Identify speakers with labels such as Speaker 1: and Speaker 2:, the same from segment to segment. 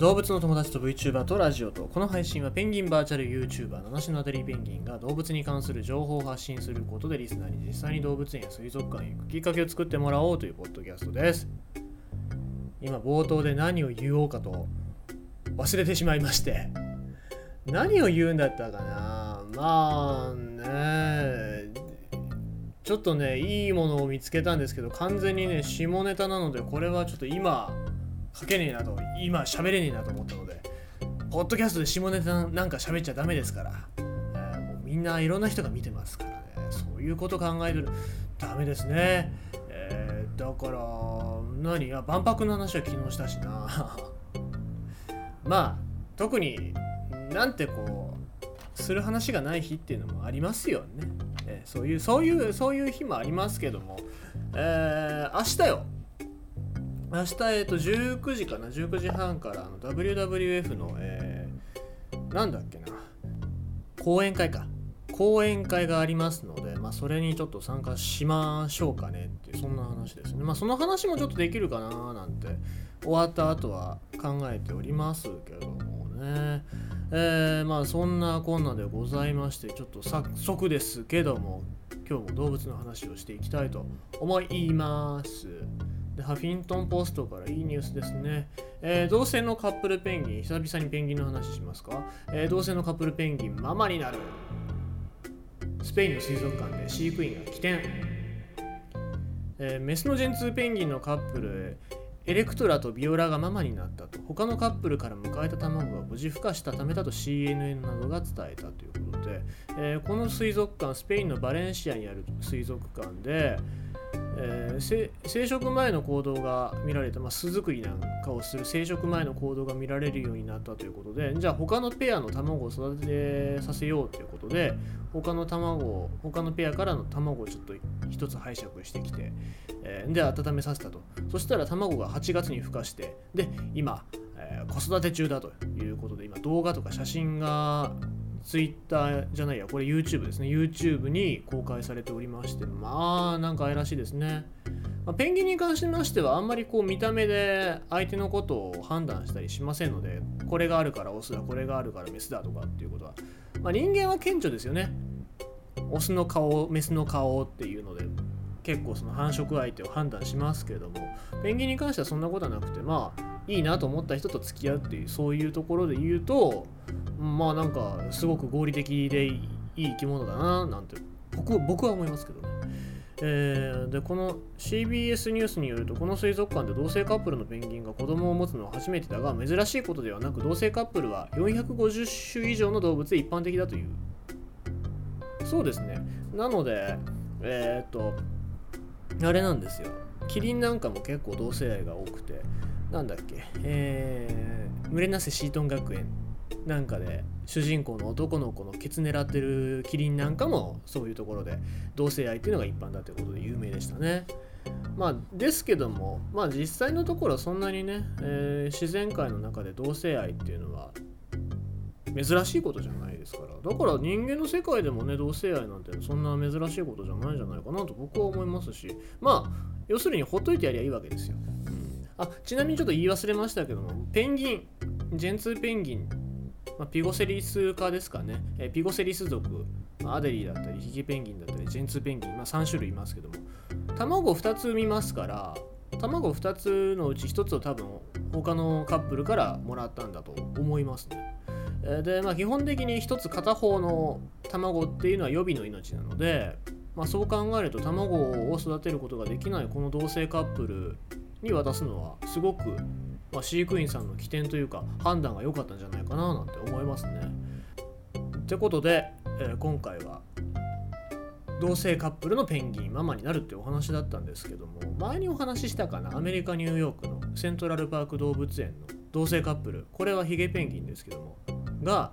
Speaker 1: 動物の友達と VTuber とラジオとこの配信はペンギンバーチャル YouTuber 七種のあたりペンギンが動物に関する情報を発信することでリスナーに実際に動物園や水族館へ行くきっかけを作ってもらおうというポッドキャストです今冒頭で何を言おうかと忘れてしまいまして。何を言うんだったかな。まあね。ちょっとねいいものを見つけたんですけど完全にね下ネタなのでこれはちょっと今書けねえなと今喋れねえなと思ったのでポッドキャストで下ネタなんか喋っちゃダメですから、えーもうみんないろんな人が見てますからねそういうこと考えるダメですね、えーだから何あ万博の話は昨日したしな。まあ特になんてこうする話がない日っていうのもありますよね、えーそういうそういうそういう日もありますけども、えー明日よ。明日、えっと、19時かな、19時半からあの WWF の、えーなんだっけな、講演会か。講演会がありますので、まあ、それにちょっと参加しましょうかねって、そんな話ですね。まあ、その話もちょっとできるかななんて、終わった後は考えておりますけどもね。えーまあ、そんなこんなでございまして、ちょっと早速ですけども、今日も動物の話をしていきたいと思います。でハフィントンポストからいいニュースですね。えー同性のカップルペンギン、久々にペンギンの話しますか、えー同性のカップルペンギン、ママになる。スペインの水族館で飼育員が起点。えーメスのジェンツーペンギンのカップル、エレクトラとビオラがママになったと、他のカップルから迎えた卵が無事孵化したためだと CNN などが伝えたということで、えーこの水族館、スペインのバレンシアにある水族館で、えー生殖前の行動が見られた、まあ、巣作りなんかをする生殖前の行動が見られるようになったということでじゃあ他のペアの卵を育てさせようということで他の卵を他のペアからの卵をちょっと一つ拝借してきて、えーで温めさせたと。そしたら卵が8月に孵化してで今、えー子育て中だということで今動画とか写真がツイッターじゃないや、これ YouTube ですね。YouTube に公開されておりまして、まあ、なんか愛らしいですね。まあペンギンに関しましては、あんまりこう見た目で相手のことを判断したりしませんので、これがあるからオスだ、これがあるからメスだとかっていうことは、まあ、人間は顕著ですよね。オスの顔、メスの顔っていうので、結構その繁殖相手を判断しますけれども、ペンギンに関してはそんなことはなくて、まあ、いいなと思った人と付き合うっていう、そういうところで言うと、まあなんかすごく合理的でいい生き物だななんて。僕僕は思いますけどね。えーでこの CBS ニュースによるとこの水族館で同性カップルのペンギンが子供を持つのは初めてだが珍しいことではなく同性カップルは450種以上の動物で一般的だという。そうですね。なのでえーっとあれなんですよ。キリンなんかも結構同性愛が多くて。なんだっけ？えー、群れなせシートン学園なんかで主人公の男の子のケツ狙ってるキリンなんかもそういうところで同性愛っていうのが一般だということで有名でしたね。まあですけどもまあ実際のところはそんなにね、えー自然界の中で同性愛っていうのは珍しいことじゃないですからだから人間の世界でもね同性愛なんてそんな珍しいことじゃないんじゃないかなと僕は思いますしまあ要するにほっといてやりゃいいわけですよ。あちなみにちょっと言い忘れましたけどもペンギンジェンツーペンギンまあ、ピゴセリス科ですかね、えーピゴセリス族、アデリーだったりヒゲペンギンだったりジェンツーペンギン、まあ、3種類いますけども。卵2つ産みますから卵2つのうち1つを多分他のカップルからもらったんだと思いますね。えで、まあ、基本的に1つ片方の卵っていうのは予備の命なので、まあ、そう考えると卵を育てることができないこの同性カップルに渡すのはすごくまあ、飼育員さんの起点というか判断が良かったんじゃないかななんて思いますね。ってことで、えー今回は同性カップルのペンギンママになるってお話だったんですけども前にお話ししたかなアメリカニューヨークのセントラルパーク動物園の同性カップルこれはヒゲペンギンですけどもが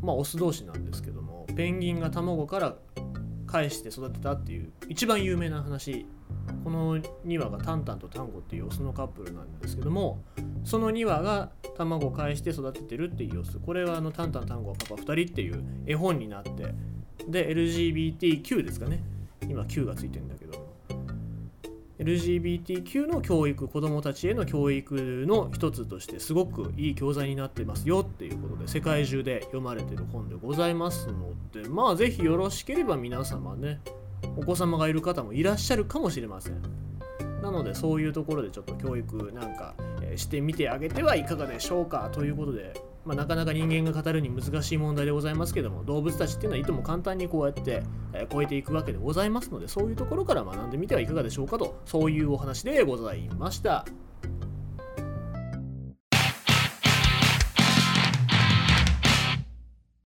Speaker 1: まあオス同士なんですけどもペンギンが卵から返して育てたっていう一番有名な話この2羽がタンタンとタンゴっていうオスのカップルなんですけどもその2羽が卵を返して育ててるっていう様子これはあのタンタンタンゴはパパ2人っていう絵本になってで LGBTQ ですかね。今 Q がついてるんだけど LGBTQ の教育子どもたちへの教育の一つとしてすごくいい教材になってますよっていうことで世界中で読まれてる本でございますのでまあ是非よろしければ皆様ねお子様がいる方もいらっしゃるかもしれませんなのでそういうところでちょっと教育なんか、してみてあげてはいかがでしょうかということで、まあ、なかなか人間が語るに難しい問題でございますけども動物たちっていうのはいとも簡単にこうやって、超えていくわけでございますのでそういうところから学んでみてはいかがでしょうかとそういうお話でございました。